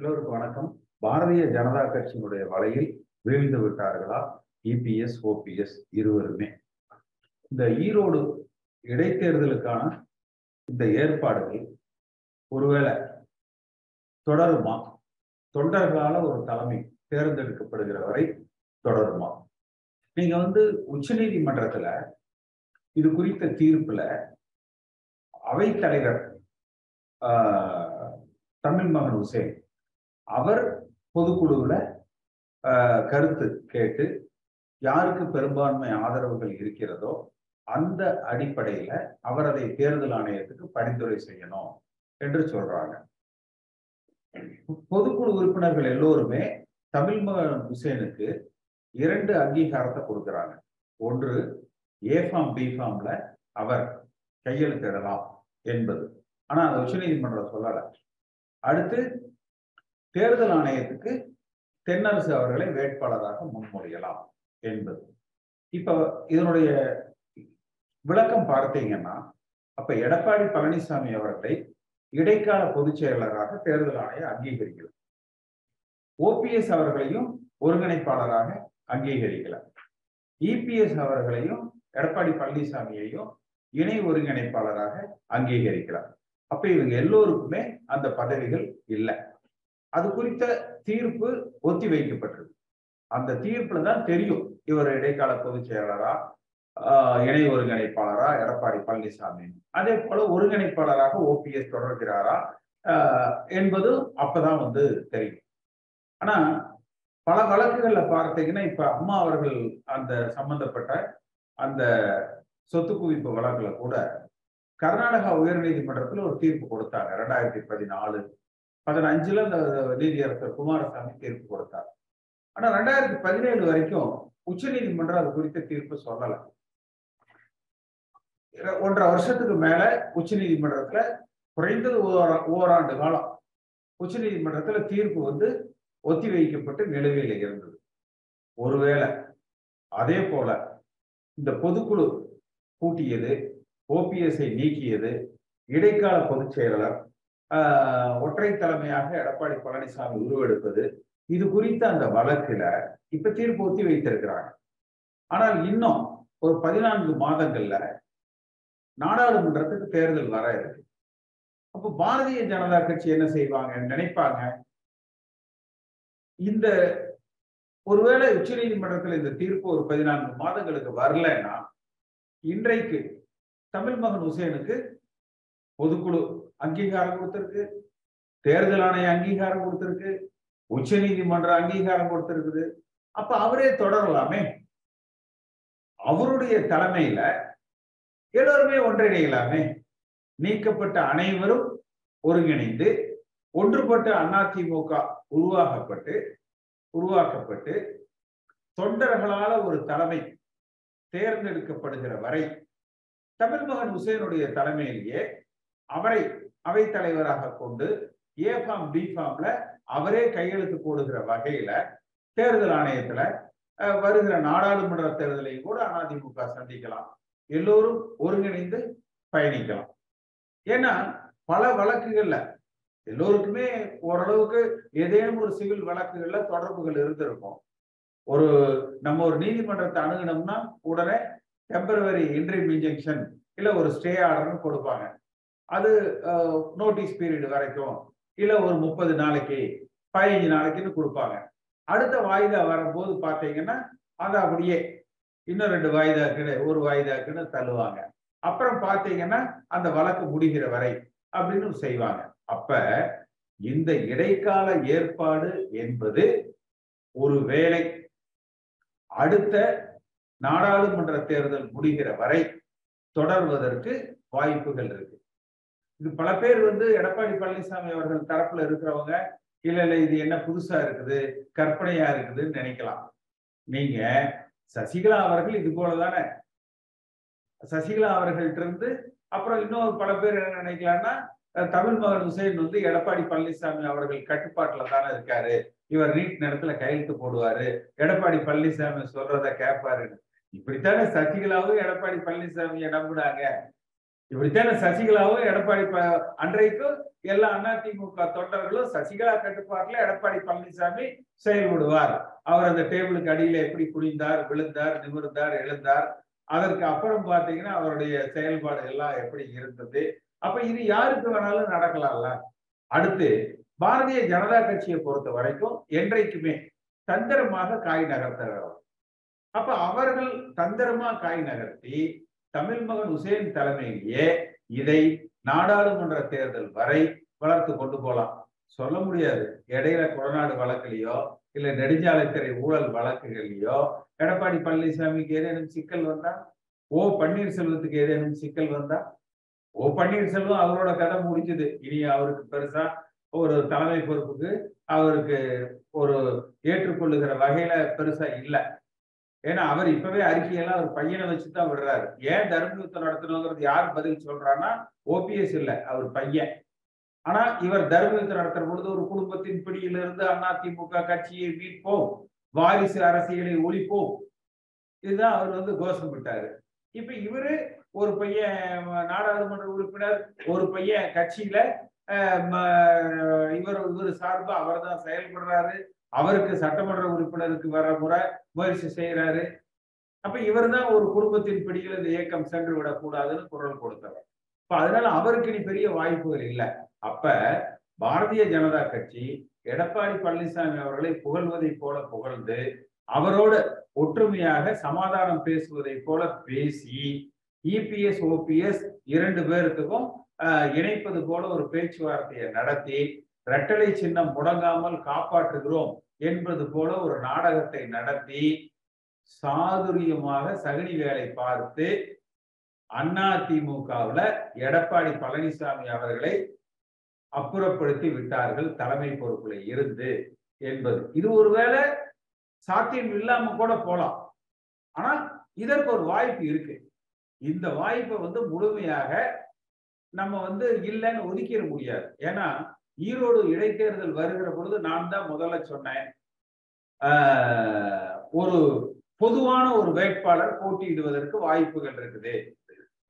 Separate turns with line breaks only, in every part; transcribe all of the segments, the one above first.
எல்லோருக்கும் வணக்கம். பாரதிய ஜனதா கட்சியினுடைய வலையில் வீழ்ந்து விட்டார்களா? இபிஎஸ் ஓபிஎஸ் இருவருமே. இந்த ஈரோடு இடைத்தேர்தலுக்கான இந்த ஏற்பாடுகள் ஒருவேளை தொடருமா? தொண்டர்களால ஒரு தலைமை தேர்ந்தெடுக்கப்படுகிற வரை தொடருமா? நீங்க வந்து உச்சநீதிமன்றத்துல இது குறித்த தீர்ப்புல அவைத்தலைவர் தமிழ் மகன் உசேன் அவர் பொதுக்குழுவில் கருத்து கேட்டு யாருக்கு பெரும்பான்மை ஆதரவுகள் இருக்கிறதோ அந்த அடிப்படையில அவர் அதை தேர்தல் ஆணையத்துக்கு பரிந்துரை செய்யணும் என்று சொல்றாங்க. பொதுக்குழு உறுப்பினர்கள் எல்லோருமே தமிழ் மகன் இரண்டு அங்கீகாரத்தை கொடுக்குறாங்க. ஒன்று ஏ ஃபார்ம் பி ஃபார்ம்ல அவர் கையெழுத்திடலாம் என்பது. ஆனா அந்த உச்சநீதிமன்றம் சொல்லலை. அடுத்து தேர்தல் ஆணையத்துக்கு தென்னரசு அவர்களை வேட்பாளராக முன்மொழியலாம் என்பது. இப்ப இதனுடைய விளக்கம் பார்த்தீங்கன்னா அப்ப எடப்பாடி பழனிசாமி அவர்களை இடைக்கால பொதுச் செயலாளராக தேர்தல் ஆணையம் அங்கீகரிக்கிறது ஓபிஎஸ் அவர்களையும் ஒருங்கிணைப்பாளராக அங்கீகரிக்கல. இபிஎஸ் அவர்களையும் எடப்பாடி பழனிசாமியையும் இணை ஒருங்கிணைப்பாளராக அங்கீகரிக்கிறார் அப்ப இவங்க எல்லோருக்குமே அந்த பதவிகள் இல்லை. அது குறித்த தீர்ப்பு ஒத்தி வைக்கப்பட்டிருக்கு. அந்த தீர்ப்புல தான் தெரியும் இவர் இடைக்கால பொதுச் செயலாளரா இணை ஒருங்கிணைப்பாளரா எடப்பாடி பழனிசாமி. அதே போல ஒருங்கிணைப்பாளராக ஓபிஎஸ் தொடர்கிறாரா என்பது அப்பதான் வந்து தெரியும். ஆனா பல வழக்குகள்ல பார்த்தீங்கன்னா இப்ப அம்மா அவர்கள் அந்த சம்பந்தப்பட்ட அந்த சொத்து குவிப்பு வழக்குல கூட கர்நாடகா உயர்நீதிமன்றத்தில் ஒரு தீர்ப்பு கொடுத்தாங்க ரெண்டாயிரத்தி பதினாலு பதினஞ்சுல அந்த நீதியரசர் குமாரசாமி தீர்ப்பு கொடுத்தார். ஆனா ரெண்டாயிரத்தி பதினேழு வரைக்கும் உச்சநீதிமன்றம் அது குறித்த தீர்ப்பு சொல்லல. ஒன்றரை வருஷத்துக்கு மேல உச்சநீதிமன்றத்துல குறைந்தது ஓரா- ஓராண்டு காலம் உச்சநீதிமன்றத்துல தீர்ப்பு வந்து ஒத்தி வைக்கப்பட்டு நிலுவையில் இருந்தது. ஒருவேளை அதே போல இந்த பொதுக்குழு கூட்டியது ஓபிஎஸ்ஐ நீக்கியது இடைக்கால பொதுச் செயலாளர் ஒற்றை தலைமையாக எடப்பாடி பழனிசாமி உருவெடுப்பது. இது குறித்த அந்த வழக்குல இப்ப தீர்ப்பு ஒத்தி வைத்திருக்கிறாங்க. ஆனால் இன்னும் ஒரு பதினான்கு மாதங்கள்ல நாடாளுமன்றத்துக்கு தேர்தல் வர இருக்கு. அப்போ பாரதிய ஜனதா கட்சி என்ன செய்வாங்க? நினைப்பாங்க? இந்த ஒருவேளை உச்சநீதிமன்றத்தில் இந்த தீர்ப்பு ஒரு பதினான்கு மாதங்களுக்கு வரலன்னா இன்றைக்கு தமிழ் மகன் உசேனுக்கு பொதுக்குழு அங்கீகாரம் கொடுத்திருக்கு. தேர்தல் ஆணைய அங்கீகாரம் கொடுத்திருக்கு. உச்ச நீதிமன்ற அங்கீகாரம் கொடுத்திருக்குது. அப்ப அவரே தொடரலாமே? அவருடைய தலைமையில எல்லோருமே ஒன்றிணையலாமே? நீக்கப்பட்ட அனைவரும் ஒருங்கிணைந்து ஒன்றுபட்ட அதிமுக உருவாக்கப்பட்டு உருவாக்கப்பட்டு தொண்டர்களால ஒரு தலைமை தேர்ந்தெடுக்கப்படுகிற வரை தமிழ் மகன் உசேனுடைய தலைமையிலேயே அவரை அவை தலைவராக கொண்டு ஏ ஃபார்ம் பி ஃபார்ம்ல அவரே கையெழுத்து போடுகிற வகையில தேர்தல் ஆணையத்துல வருகிற நாடாளுமன்ற தேர்தலையும் கூட அதிமுக சந்திக்கலாம். எல்லோரும் ஒருங்கிணைந்து பயணிக்கலாம். ஏன்னா பல வழக்குகள்ல எல்லோருக்குமே ஓரளவுக்கு ஏதேனும் ஒரு சிவில் வழக்குகள்ல தொடர்புகள் இருந்திருக்கும். ஒரு நம்ம ஒரு நீதிமன்றத்தை அணுகினோம்னா உடனே டெம்பரவரி இன்ட்ரீம் இன்ஜெக்ஷன் இல்ல ஒரு ஸ்டே ஆர்டர்னு கொடுப்பாங்க. அது நோட்டீஸ் பீரியட் வரைக்கும் இல்லை ஒரு முப்பது நாளைக்கு பதினஞ்சு நாளைக்குன்னு கொடுப்பாங்க. அடுத்த வாய்தா வரும்போது பார்த்தீங்கன்னா அது அப்படியே இன்னும் ரெண்டு வாய்தாக்குன்னு ஒரு வாய்தாக்குன்னு தள்ளுவாங்க. அப்புறம் பார்த்தீங்கன்னா அந்த வழக்கு முடிகிற வரை அப்படின்னு செய்வாங்க. அப்ப இந்த இடைக்கால ஏற்பாடு என்பது ஒரு வேளை அடுத்த நாடாளுமன்ற தேர்தல் முடிகிற வரை தொடர்வதற்கு வாய்ப்புகள் இருக்கு. இது பல பேர் வந்து எடப்பாடி பழனிசாமி அவர்கள் தரப்புல இருக்கிறவங்க இல்ல இல்ல இது என்ன புதுசா இருக்குது கற்பனையா இருக்குதுன்னு நினைக்கலாம். நீங்க சசிகலா அவர்கள் இது போலதானே. சசிகலா அவர்கள்ட்ட இருந்து அப்புறம் இன்னொரு பல பேர் என்ன நினைக்கலாம்னா தமிழ் மகன் உசேன் வந்து எடப்பாடி பழனிசாமி அவர்கள் கட்டுப்பாட்டுல தானே இருக்காரு. இவர் நீட் நேரத்துல கையெழுத்து போடுவாரு. எடப்பாடி பழனிசாமி சொல்றத கேட்பாருன்னு இப்படித்தானே சசிகலாவும் எடப்பாடி பழனிசாமியை நம்பினாங்க. இப்படித்தானே சசிகலாவும் எடப்பாடி ப- அன்றைக்கும் எல்லா அதிமுக தொண்டர்களும் சசிகலா கட்டுப்பாட்டுல எடப்பாடி பழனிசாமி செயல்படுவார். அவர் அந்த டேபிளுக்கு அடியில எப்படி குனிந்தார் விழுந்தார் நிமிர்ந்தார் எழுந்தார் அதற்கு அப்புறம் பாத்தீங்கன்னா அவருடைய செயல்பாடு எல்லாம் எப்படி இருந்தது? அப்ப இது யாருக்கு வேணாலும் நடக்கலாம்ல. அடுத்து பாரதிய ஜனதா கட்சியை பொறுத்த வரைக்கும் என்றைக்குமே தந்திரமாக காய் நகர்த்துகிறவர் அப்ப அவர்கள் தந்திரமா காய் நகர்த்தி தமிழ் மகன் உசேன் தலைமையிலேயே இதை நாடாளுமன்ற தேர்தல் வரை வளர்த்து கொண்டு போலாம். சொல்ல முடியாது. இடையில கொடநாடு வழக்குலையோ இல்ல நெடுஞ்சாலைத்துறை ஊழல் வழக்குகள்லையோ எடப்பாடி பழனிசாமிக்கு ஏதேனும் சிக்கல் வந்தா ஓ பன்னீர்செல்வத்துக்கு ஏதேனும் சிக்கல் வந்தா ஓ பன்னீர்செல்வம் அவரோட கதை முடிஞ்சது. இனி அவருக்கு பெருசா ஒரு தலைமை பொறுப்புக்கு அவருக்கு ஒரு ஏற்றுக்கொள்ளுகிற வகையில பெருசா இல்லை. ஏன்னா அவர் இப்பவே அறிக்கையெல்லாம் அவர் பையனை வச்சுதான் விடுறாரு. ஏன் தர்மயுத்தம் நடத்தணுங்கிறது யார் பதில் சொல்றான்னா ஓபிஎஸ் இல்ல அவர் பையன். ஆனா இவர் தர்மயுத்தம் நடத்துற பொழுது ஒரு குடும்பத்தின் பிடியிலிருந்து அதிமுக கட்சியை மீட்போம் வாரிசு அரசியலை ஒழிப்போம். இதுதான் அவர் வந்து கோஷம் விட்டாரு. இப்ப இவரு ஒரு பையன் நாடாளுமன்ற உறுப்பினர் ஒரு பையன் கட்சியில இவர் இவர் சார்பா அவர் தான் செயல்படுறாரு. அவருக்கு சட்டமன்ற உறுப்பினருக்கு வர முறை முயற்சி செய்யறாரு அப்ப இவர் தான் ஒரு குடும்பத்தின் பிடியில் இந்த இயக்கம் சென்று விடக்கூடாதுன்னு குரல் கொடுத்தவர். இப்ப அதனால அவருக்கு இனி பெரிய வாய்ப்புகள் இல்லை. அப்ப பாரதிய ஜனதா கட்சி எடப்பாடி பழனிசாமி அவர்களை புகழ்வதை போல புகழ்ந்து அவரோடு ஒற்றுமையாக சமாதானம் பேசுவதை போல பேசி இபிஎஸ் ஓபிஎஸ் இரண்டு பேர்த்துக்கும் இணைப்பது போல ஒரு பேச்சுவார்த்தையை நடத்தி ரெட்டலை சின்னம் முடங்காமல் காப்பாற்றுகிறோம் என்பது போல ஒரு நாடகத்தை நடத்தி சாதுரியமாக சகுனி வேலை பார்த்து அதிமுகவுல எடப்பாடி பழனிசாமி அவர்களை அப்புறப்படுத்தி விட்டார்கள் தலைமை பொறுப்புல இருந்து என்பது. இது ஒருவேளை சாத்தியம் இல்லாம கூட போலாம். ஆனா இதற்கு ஒரு வாய்ப்பு இருக்கு. இந்த வாய்ப்பை வந்து முழுமையாக நம்ம வந்து இல்லைன்னு ஒதுக்கிட முடியாது. ஏன்னா ஈரோடு இடைத்தேர்தல் வருகிற பொழுது நான் தான் முதல்ல சொன்னேன். ஆஹ், ஒரு பொதுவான ஒரு வேட்பாளர் போட்டியிடுவதற்கு வாய்ப்புகள் இருக்குது.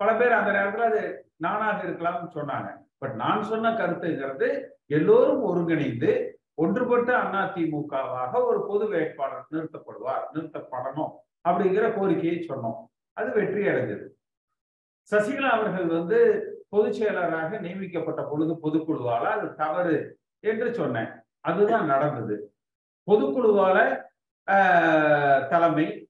பல பேர் அந்த நேரத்துல அது நானாக இருக்கலாம்னு சொன்னாங்க. பட் நான் சொன்ன கருத்துங்கிறது எல்லோரும் ஒருங்கிணைந்து ஒன்றுபட்ட அதிமுகவாக ஒரு பொது வேட்பாளர் நிறுத்தப்படுவார் நிறுத்தப்படணும் அப்படிங்கிற கோரிக்கையை சொன்னோம். அது வெற்றி அடைஞ்சது சசிகலா அவர்கள் வந்து பொதுச் செயலராக நியமிக்கப்பட்ட பொழுது பொதுக்குழுவால அது தவறு என்று சொன்னேன். அதுதான் நடந்தது. பொதுக்குழுவால தலைமை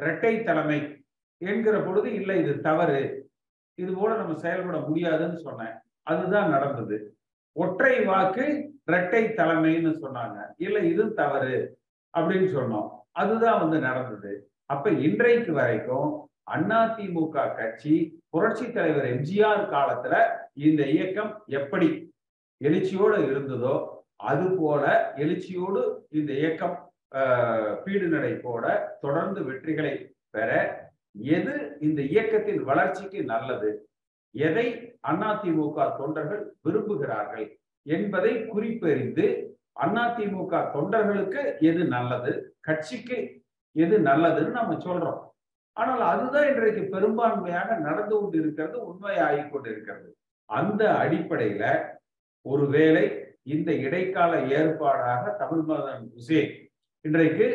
இரட்டை தலைமை என்கிற பொழுது இல்லை இது தவறு. இது போல நம்ம செயல்பட முடியாதுன்னு சொன்னேன். அதுதான் நடந்தது. ஒற்றை வாக்கு இரட்டை தலைமைன்னு சொன்னாங்க. இல்லை இது தவறு அப்படின்னு சொன்னோம். அதுதான் வந்து நடந்தது. அப்ப இன்றைக்கு வரைக்கும் அதிமுக கட்சி புரட்சி தலைவர் எம்ஜிஆர் காலத்துல இந்த இயக்கம் எப்படி எழுச்சியோடு இருந்ததோ அது போல எழுச்சியோடு இந்த இயக்கம் ஆஹ், போட தொடர்ந்து வெற்றிகளை பெற எது இந்த இயக்கத்தின் வளர்ச்சிக்கு நல்லது? எதை அதிமுக தொண்டர்கள் விரும்புகிறார்கள் என்பதை குறிப்பறிந்து அதிமுக தொண்டர்களுக்கு எது நல்லது? கட்சிக்கு எது நல்லதுன்னு நம்ம சொல்றோம். ஆனால் அதுதான் இன்றைக்கு பெரும்பான்மையாக நடந்து கொண்டு இருக்கிறது உண்மையாகிக் கொண்டிருக்கிறது. அந்த அடிப்படையில ஒருவேளை இந்த இடைக்கால ஏற்பாடாக தமிழ் மதன் உசேன் இன்றைக்கு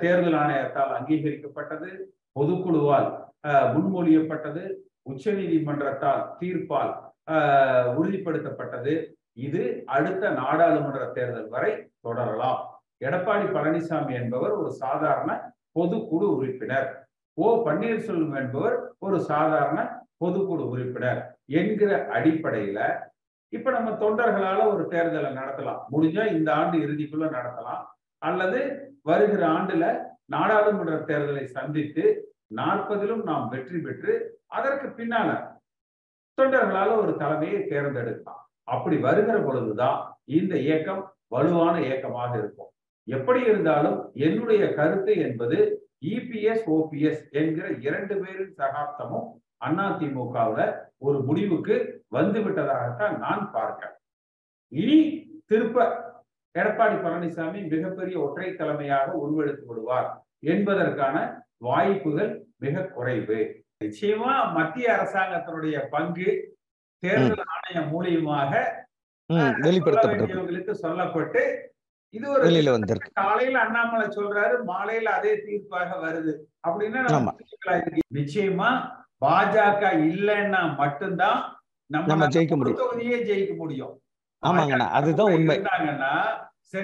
தேர்தல் ஆணையத்தால் அங்கீகரிக்கப்பட்டது பொதுக்குழுவால் முன்மொழியப்பட்டது உச்ச நீதிமன்றத்தால் தீர்ப்பால் உறுதிப்படுத்தப்பட்டது. இது அடுத்த நாடாளுமன்ற தேர்தல் வரை தொடரலாம். எடப்பாடி பழனிசாமி என்பவர் ஒரு சாதாரண பொதுக்குழு உறுப்பினர். ஓ பன்னீர்செல்வம் என்பவர் ஒரு சாதாரண பொதுக்குழு உறுப்பினர் என்கிற அடிப்படையில இப்ப நம்ம தொண்டர்களால ஒரு தேர்தலை நடத்தலாம். முடிஞ்சா இந்த ஆண்டு இறுதிக்குள்ள நடத்தலாம். அல்லது வருகிற ஆண்டுல நாடாளுமன்ற தேர்தலை சந்தித்து நாற்பதிலும் நாம் வெற்றி பெற்று அதற்கு பின்னால தொண்டர்களால ஒரு தலைமையை தேர்ந்தெடுக்கலாம். அப்படி வருகிற பொழுதுதான் இந்த இயக்கம் வலுவான இயக்கமாக இருக்கும். எப்படி இருந்தாலும் என்னுடைய கருத்து என்பது இபிஎஸ் ஓபிஎஸ் என்கிற இரண்டு பேரின் சகாப்தமும் அதிமுகவுல ஒரு முடிவுக்கு வந்து விட்டதாகத்தான் நான் பார்க்கிறேன். இனி திருப்ப எடப்பாடி பழனிசாமி மிகப்பெரிய ஒற்றை தலைமையாக உருவெடுத்து விடுவார் என்பதற்கான வாய்ப்புகள் மிக குறைவு. நிச்சயமா மத்திய அரசாங்கத்தினுடைய பங்கு தேர்தல் ஆணையம் மூலியமாக வேண்டியவங்களுக்கு சொல்லப்பட்டு இது ஒரு
வெளியில வந்திருக்கு.
காலையில அண்ணாமலை சொல்றாரு மாலையில அதே தீர்ப்பாக வருது. அப்படின்னா. நிச்சயமா பாஜக இல்லைன்னா மட்டும்தான் நம்ம
நம்ம ஜெயிக்க முடியும்.
தொகுதியே ஜெயிக்க முடியும்.
ஆமாங்கண்ணா. அதுதான் உண்மை.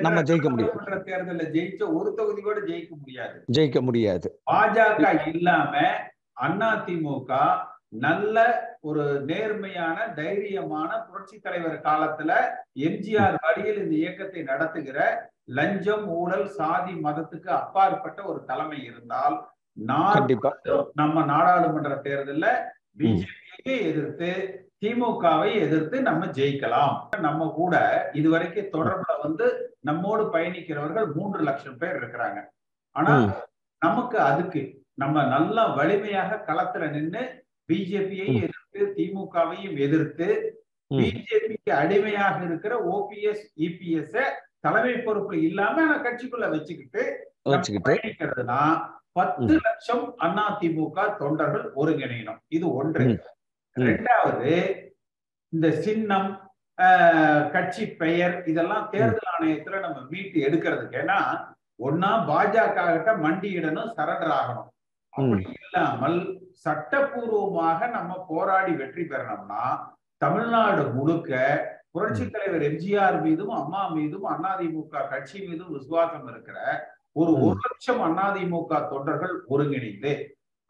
நம்ம ஜெயிக்க முடியும்.
தேர்தலில் ஜெயிச்ச ஒரு தொகுதி கூட ஜெயிக்க முடியாது.
ஜெயிக்க முடியாது.
பாஜக இல்லாம அதிமுக நல்ல ஒரு நேர்மையான தைரியமான புரட்சி தலைவர் காலத்துல எம்ஜிஆர் வழியில் இந்த இயக்கத்தை நடத்துகிற லஞ்சம் ஊழல் சாதி மதத்துக்கு அப்பாற்பட்ட ஒரு தலைமை இருந்தால் நம்ம நாடாளுமன்ற தேர்தல்ல பிஜேபியை எதிர்த்து திமுகவை எதிர்த்து நம்ம ஜெயிக்கலாம். நம்ம கூட இதுவரைக்கும் தொடர்புல வந்து நம்மோடு பயணிக்கிறவர்கள் மூன்று லட்சம் பேர் இருக்கிறாங்க. ஆனா. நமக்கு அதுக்கு நம்ம நல்லா வலிமையாக களத்துல நின்னு பிஜேபியை. எதிர்த்து திமுகவையும் எதிர்த்து. பிஜேபிக்கு அடிமையாக இருக்கிற ஓபிஎஸ் இபிஎஸ் தலைமை பொறுப்பு இல்லாம நான் கட்சிக்குள்ள வச்சுக்கிட்டு பயணிக்கிறதுனா பத்து லட்சம் அதிமுக தொண்டர்கள் ஒருங்கிணையணும். இது ஒன்று. ரெண்டாவது இந்த சின்னம் கட்சி பெயர் இதெல்லாம் தேர்தல் ஆணையத்துல நம்ம மீட்டு எடுக்கிறதுக்கு. ஏன்னா ஒன்னா பாஜக கிட்ட மண்டியிடணும் சரண்டர் ஆகணும். அப்படி இல்லாமல் சட்டப்பூர்வமாக நம்ம போராடி வெற்றி பெறணும்னா தமிழ்நாடு முழுக்க புரட்சி தலைவர் எம்ஜிஆர் மீதும் அம்மா மீதும் அதிமுக கட்சி மீதும் விசுவாசம் இருக்கிற ஒரு. ஒரு லட்சம் அதிமுக தொண்டர்கள் ஒருங்கிணைந்து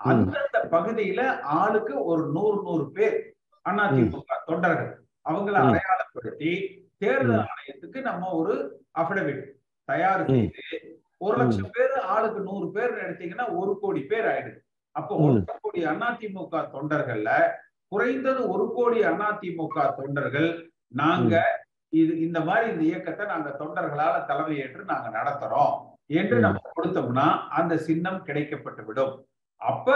அந்தந்த பகுதியில ஆளுக்கு ஒரு நூறு நூறு பேர் அதிமுக தொண்டர்கள் அவங்கள. அடையாளப்படுத்தி தேர்தல். ஆணையத்துக்கு நம்ம ஒரு அபிடவிட் தயார். செய்து ஒரு லட்சம் பேர் ஆளுக்கு நூறு பேர் எடுத்தீங்கன்னா ஒரு கோடி பேர் ஆயிடுது அப்போ. ஒரு கோடி அதிமுக தொண்டர்கள்ல குறைந்தது ஒரு கோடி அதிமுக தொண்டர்கள் நாங்க இது இந்த மாதிரி இந்த இயக்கத்தை நாங்க தொண்டர்களால தலைமையேற்று நாங்க நடத்துறோம் என்று. நம்ம கொடுத்தோம்னா அந்த சின்னம் கிடைக்கப்பட்டு விடும். அப்ப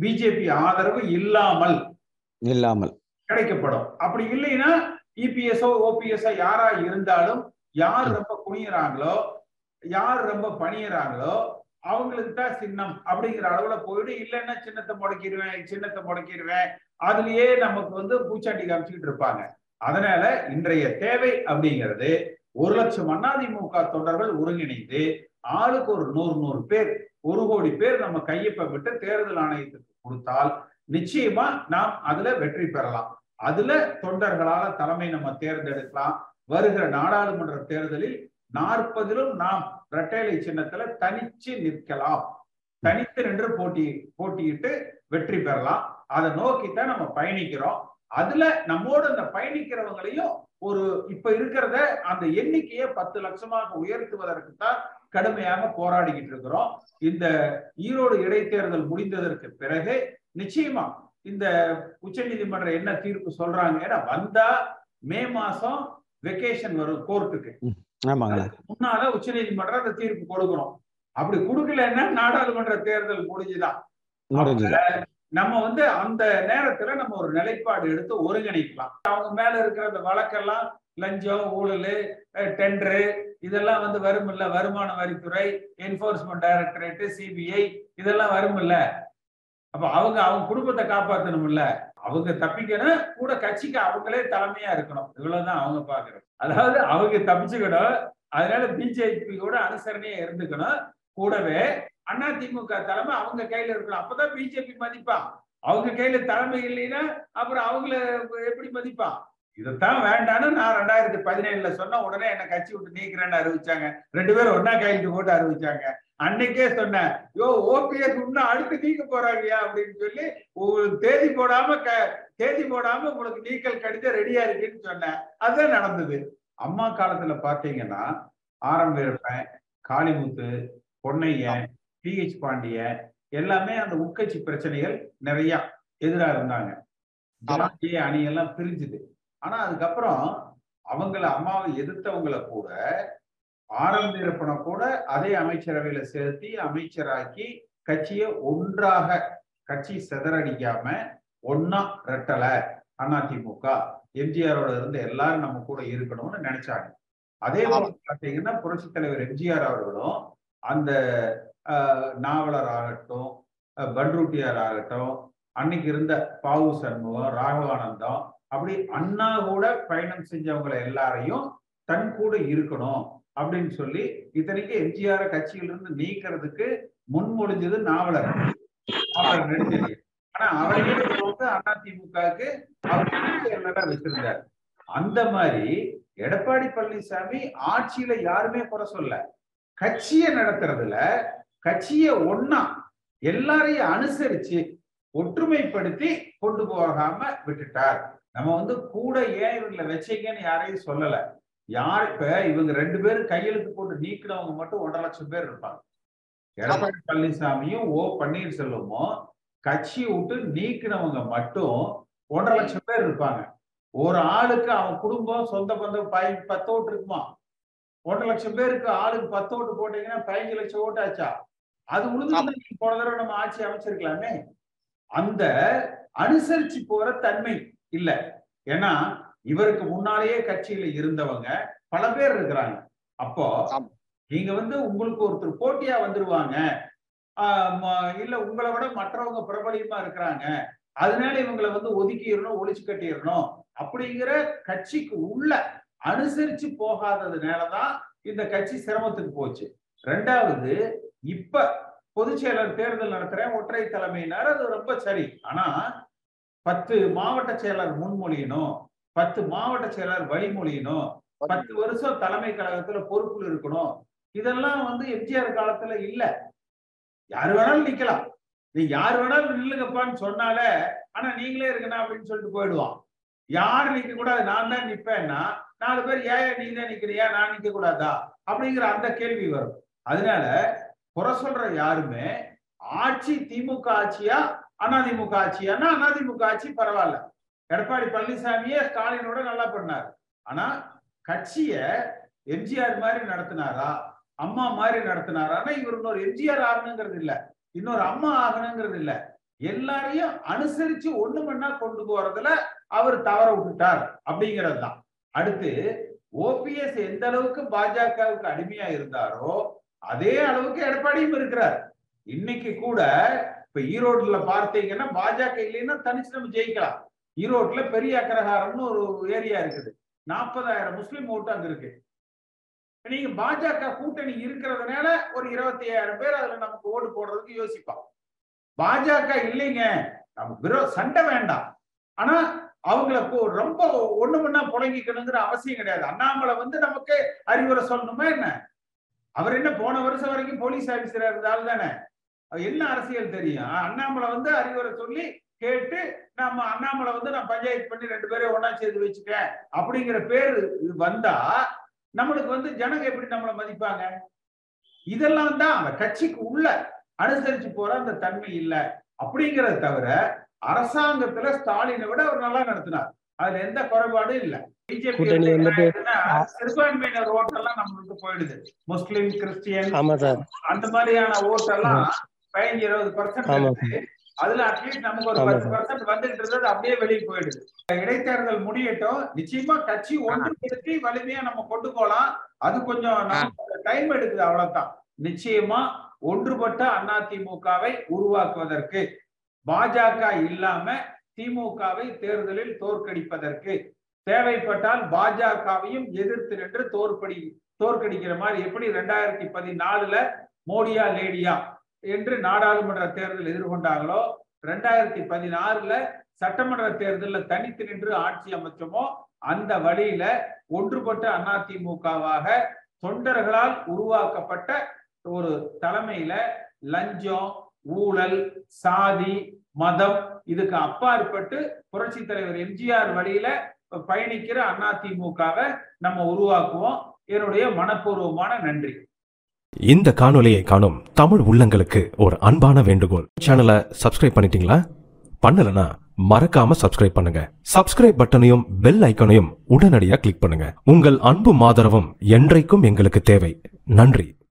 பிஜேபி ஆதரவு இல்லாமல்
இல்லாமல்.
கிடைக்கப்படும். அப்படி இல்லைன்னா இபிஎஸ்ஓ ஓபிஎஸ்ஓ யாரா இருந்தாலும் யார் ரொம்ப குனியறாங்களோ யார் ரொம்ப பணியறாங்களோ அவங்களுக்கு தான் சின்னம் அப்படிங்கிற அளவுல போயிடு. இல்லைன்னா சின்னத்தை முடக்கிடுவேன் சின்னத்தை முடக்கிடுவேன். அதுலயே நமக்கு வந்து பூச்சாண்டி காமிச்சுக்கிட்டு இருப்பாங்க. அதனால இன்றைய தேவை அப்படிங்கிறது ஒரு லட்சம் அதிமுக தொண்டர்கள் ஒருங்கிணைந்து ஆளுக்கு ஒரு நூறு நூறு பேர் ஒரு கோடி பேர் நம்ம கையப்ப விட்டு தேர்தல் ஆணையத்துக்கு கொடுத்தால் நிச்சயமா நாம் அதுல வெற்றி பெறலாம். அதுல தொண்டர்களால தலைமை நம்ம தேர்ந்தெடுக்கலாம். வருகிற நாடாளுமன்ற தேர்தலில் நாற்பதிலும் நாம் இரட்டைலை சின்னத்துல தனிச்சு நிற்கலாம். தனித்து நின்று போட்டி போட்டியிட்டு வெற்றி பெறலாம். அதை நோக்கித்தான் நம்ம பயணிக்கிறோம். அதுல நம்மோடு அந்த பயணிக்கிறவங்களையும் ஒரு இப்ப இருக்கிறத அந்த எண்ணிக்கையை பத்து லட்சமாக உயர்த்துவதற்கு தான் கடுமையாக போராடிக்கிட்டு இருக்கிறோம். இந்த ஈரோடு இடைத்தேர்தல் முடிந்ததற்கு பிறகு நிச்சயமா இந்த உச்சநீதிமன்றம் என்ன தீர்ப்பு சொல்றாங்க ஏன்னா வந்தா மே மாசம் வெக்கேஷன் வரும் கோர்ட்டுக்கு முன்னால உச்சநீதிமன்றம் அந்த தீர்ப்பு கொடுக்கணும். அப்படி கொடுக்கலன்னா நாடாளுமன்ற தேர்தல் முடிஞ்சுதான்
முடிஞ்சது.
நம்ம வந்து அந்த நேரத்துல நம்ம ஒரு நிலைப்பாடு எடுத்து ஒருங்கிணைக்கலாம். அவங்க மேல இருக்கிற அந்த வழக்கெல்லாம் லஞ்சம் ஊழல் டெண்டரு இதெல்லாம் வந்து வரும் இல்ல வருமான வரித்துறை என்போர்ஸ்மெண்ட் டைரக்டரேட் சிபிஐ இதெல்லாம் வரும் இல்ல. அப்ப அவங்க அவங்க குடும்பத்தை காப்பாத்தணும் இல்ல. அவங்க தப்பிக்கணும் கூட கட்சிக்கு அவங்களே தலைமையா இருக்கணும். இவ்வளவுதான் அவங்க பாக்குறது அதாவது அவங்க தப்பிச்சுக்கணும் அதனால பிஜேபி கூட அனுசரணையா இருந்துக்கணும். கூடவே அதிமுக தலைமை அவங்க கையில இருக்கணும். அப்பதான் பிஜேபி மதிப்பான். அவங்க கையில தலைமை இல்லைன்னா அப்புறம் அவங்கள எப்படி மதிப்பான்? இதைத்தான் வேண்டான்னு நான் ரெண்டாயிரத்தி பதினேழுல சொன்ன உடனே என்ன கட்சி விட்டு நீக்கிறேன்னு அறிவிச்சாங்க. ரெண்டு பேரும் ஒன்னா கையெழுத்து போட்டு அறிவிச்சாங்க. அன்னைக்கே சொன்னேன் யோ ஓபிஎஸ் இன்னும் அடுத்து நீக்க போறாங்கயா அப்படின்னு சொல்லி உங்களுக்கு தேதி போடாம க தேதி போடாம உங்களுக்கு நீக்கல் கடிதம் ரெடியா இருக்குன்னு சொன்னேன் அதுதான் நடந்தது. அம்மா காலத்துல பாத்தீங்கன்னா ஆரம் வீரப்பன் காளிமுத்து பொன்னையன் டி ஹெச் பாண்டியன் எல்லாமே அந்த உட்கட்சி பிரச்சனைகள் நிறைய எதிராக இருந்தாங்க. ஜாதிய அணியெல்லாம் பிரிஞ்சுது. ஆனா அதுக்கப்புறம் அவங்கள அம்மாவை எதிர்த்தவங்களை கூட ஆரம் வீரப்பனை கூட அதே அமைச்சரவையில சேர்த்தி அமைச்சராக்கி கட்சியை ஒன்றாக கட்சி சிதறடிக்காம ஒன்னா ரெட்டல அதிமுக எம்ஜிஆரோட இருந்து எல்லாரும் நம்ம கூட இருக்கணும்னு நினைச்சாங்க. அதே போல பாத்தீங்கன்னா புரட்சி தலைவர் எம்ஜிஆர் அவர்களும் அந்த நாவலர் ஆகட்டும் பன்ருட்டியார் ஆகட்டும் அன்னைக்கு இருந்த பாவு சண்முகம் ராகவானந்தம் அப்படி அண்ணா கூட பயணம் செஞ்சவங்களை எல்லாரையும் தன் கூட இருக்கணும். அப்படின்னு சொல்லி இத்தனைக்கு எம்ஜிஆர் கட்சியிலிருந்து நீக்கிறதுக்கு முன்மொழிஞ்சது நாவலர். நாவலர் ஆனா அவரையே வந்து அதிமுகவுக்கு அவர் என்னடா வச்சிருந்தார். அந்த மாதிரி எடப்பாடி பழனிசாமி ஆட்சியில யாருமே குறை சொல்ல. கட்சியை நடத்துறதுல கட்சியை ஒன்னா எல்லாரையும் அனுசரிச்சு ஒற்றுமைப்படுத்தி கொண்டு போகாம விட்டுட்டார். நம்ம வந்து கூட ஏன் இவங்களை வச்சீங்கன்னு யாரையும் சொல்லல. யார் இப்ப இவங்க ரெண்டு பேரும் கையெழுத்து போட்டு நீக்கினவங்க மட்டும் ஒன்றரை லட்சம் பேர் இருப்பாங்க. எடப்பாடி பழனிசாமியும் ஓ பன்னீர்செல்வமும் கட்சி விட்டு நீக்கினவங்க மட்டும் ஒன்றரை லட்சம் பேர் இருப்பாங்க. ஒரு ஆளுக்கு அவன் குடும்பம் சொந்த பந்தம் பை பத்து ஓட்டு இருக்குமா? ஒன்றரை லட்சம் பேருக்கு ஆளுக்கு பத்து ஓட்டு போட்டீங்கன்னா பதினஞ்சு லட்சம் ஓட்டு ஆச்சா? அது உழுது போன தடவை நம்ம ஆட்சி அமைச்சிருக்கலாமே. அந்த அனுசரிச்சு போற தன்மை இல்ல. ஏன்னா இவருக்கு முன்னாலேயே கட்சியில இருந்தவங்க பல பேர் இருக்கிறாங்க. அப்போ நீங்க வந்து உங்களுக்கு ஒருத்தர் போட்டியா வந்துருவாங்க. இல்ல உங்களை விட மற்றவங்க பிரபலியமா இருக்கிறாங்க. அதனால இவங்களை வந்து ஒதுக்கிடணும் ஒழிச்சு கட்டிடணும் அப்படிங்கிற கட்சிக்கு உள்ள அனுசரிச்சு போகாததுனாலதான் இந்த கட்சி சிரமத்துக்கு போச்சு. ரெண்டாவது இப்ப பொதுச் செயலர் தேர்தல் நடத்துறேன் ஒற்றை தலைமையினார் அது ரொம்ப சரி. ஆனா பத்து மாவட்ட செயலர் முன்மொழியணும் பத்து மாவட்ட செயலர் வழிமொழியணும். பத்து வருஷம் தலைமை கழகத்துல பொறுப்புல இருக்கணும். இதெல்லாம் வந்து எம்ஜிஆர் காலத்துல இல்ல. யாரு வேணாலும் நிக்கலாம். நீ யார் வேணாலும் நில்லுங்கப்பான்னு சொன்னாலே ஆனா நீங்களே இருக்கணும் அப்படின்னு சொல்லிட்டு போயிடுவான். யார் நிக்க கூடாது நான் தான் நிப்பேன்னா நாலு பேர் ஏன் நீ தான் நிக்கிறியா? நான் நிக்க கூடாதா? அப்படிங்கிற அந்த கேள்வி வரும். அதனால குறை சொல்ற யாருமே ஆட்சி திமுக ஆட்சியா அதிமுக ஆட்சியானா அதிமுக ஆட்சி பரவாயில்ல. எடப்பாடி பழனிசாமியே ஸ்டாலினோட நல்லா பண்ணார். ஆனா கட்சிய எம்ஜிஆர் மாதிரி நடத்தினாரா அம்மா மாதிரி நடத்தினாரான்னா இவர் இன்னொரு எம்ஜிஆர் ஆகணுங்கிறது இல்ல. இன்னொரு அம்மா ஆகணுங்கிறது இல்ல. எல்லாரையும் அனுசரிச்சு ஒண்ணு மண்ணா கொண்டு போறதுல அவர் தவற விட்டுட்டார் அப்படிங்கிறது தான். அடுத்து ஓபிஎஸ் எந்த அளவுக்கு பாஜகவுக்கு அடிமையா இருந்தாரோ அதே அளவுக்கு எடப்பாடியும் இருக்கிறார். இன்னைக்கு கூட இப்ப ஈரோடுல பார்த்தீங்கன்னா பாஜக இல்லைன்னா தனிச்சு நம்ம ஜெயிக்கலாம். ஈரோட்ல பெரிய அக்ரஹாரம்னு ஒரு ஏரியா இருக்குது. நாற்பதாயிரம் முஸ்லீம் ஓட்டு அங்க இருக்கு. நீங்க பாஜக கூட்டணி இருக்கிறதுனால ஒரு இருபத்தி ஐயாயிரம் பேர் அதுல நமக்கு ஓட்டு போடுறதுக்கு யோசிப்பான் பாஜக இல்லைங்க. நமக்கு விரோ சண்டை வேண்டாம். ஆனா அவங்கள ரொம்ப ஒண்ணு மண்ணா புழங்கிக்கணுங்கிற அவசியம் கிடையாது. அண்ணாமலை வந்து நமக்கு அறிவுரை சொல்லணுமா என்ன? அவர் என்ன போன வருஷம் வரைக்கும் போலீஸ் ஆபீசரா இருந்தாலும் தானே என்ன அரசியல் தெரியும்? அண்ணாமலை வந்து அறிவுரை சொல்லி கேட்டு நம்ம அண்ணாமலை வந்து நான் பஞ்சாயத்து பண்ணி ரெண்டு பேரையும் ஒன்னா சேர்த்து வச்சுட்டேன் அப்படிங்கிற பேரு வந்தா நம்மளுக்கு வந்து ஜனங்க எப்படி நம்மளை மதிப்பாங்க? இதெல்லாம் தான் அந்த கட்சிக்கு உள்ள அனுசரிச்சு போற அந்த தன்மை இல்லை. அப்படிங்கறத தவிர அரசாங்கத்துல ஸ்டாலினை விட அவர் நல்லா நடத்தினார். அதுல எந்த குறைபாடும் இல்ல. பிஜேபி சிறுபான்மையினர் ஓட்டெல்லாம் நம்மளுக்கு போயிடுது. முஸ்லிம் கிறிஸ்டியன் அந்த மாதிரியான ஓட்டெல்லாம் பதினஞ்சு இருபது பர்சன்ட் அதுல அட்லீஸ்ட் நமக்கு ஒரு பத்து பர்சன்ட் வந்துட்டு இருந்தது அப்படியே வெளியே போயிடுது. இடைத்தேர்தல் முடியட்டும் நிச்சயமா கட்சி ஒன்றுபடுத்தி வலிமையா நம்ம கொண்டு போலாம் அது கொஞ்சம் டைம் எடுக்குது அவ்வளவுதான். நிச்சயமா ஒன்றுபட்ட அதிமுகவை உருவாக்குவதற்கு பாஜக இல்லாம திமுகவை தேர்தலில் தோற்கடிப்பதற்கு தேவைப்பட்டால் பாஜகவையும் எதிர்த்து நின்று தோற்படி தோற்கடிக்கிற மாதிரி எப்படி ரெண்டாயிரத்தி பதினாலுல மோடியா லேடியா என்று நாடாளுமன்ற தேர்தல் எதிர்கொண்டாங்களோ ரெண்டாயிரத்தி பதினாறுல சட்டமன்ற தேர்தலில் தனித்து நின்று ஆட்சி அமைச்சோமோ அந்த வழியில ஒன்றுபட்ட அதிமுகவாக தொண்டர்களால் உருவாக்கப்பட்ட ஒரு தலைமையில லஞ்சம் ஊழல் சாதி மதம் இதுக்கு அப்பாற்பட்டு புரட்சி தலைவர் எம்ஜிஆர் வழியில பயணிக்கிற அதிமுகவை நம்ம உருவாக்குவோம். என்னுடைய மனப்பூர்வமான நன்றி.
இந்த காணொலியை காணும் தமிழ் உள்ளங்களுக்கு ஒரு அன்பான வேண்டுகோள். சேனலை சப்ஸ்கிரைப் பண்ணிட்டீங்களா? பண்ணலனா மறக்காம சப்ஸ்கிரைப் பண்ணுங்க. சப்ஸ்கிரைப் பட்டனையும் பெல் ஐக்கனையும் உடனடியாக கிளிக் பண்ணுங்க. உங்கள் அன்பும் ஆதரவும் என்றைக்கும் எங்களுக்கு தேவை. நன்றி.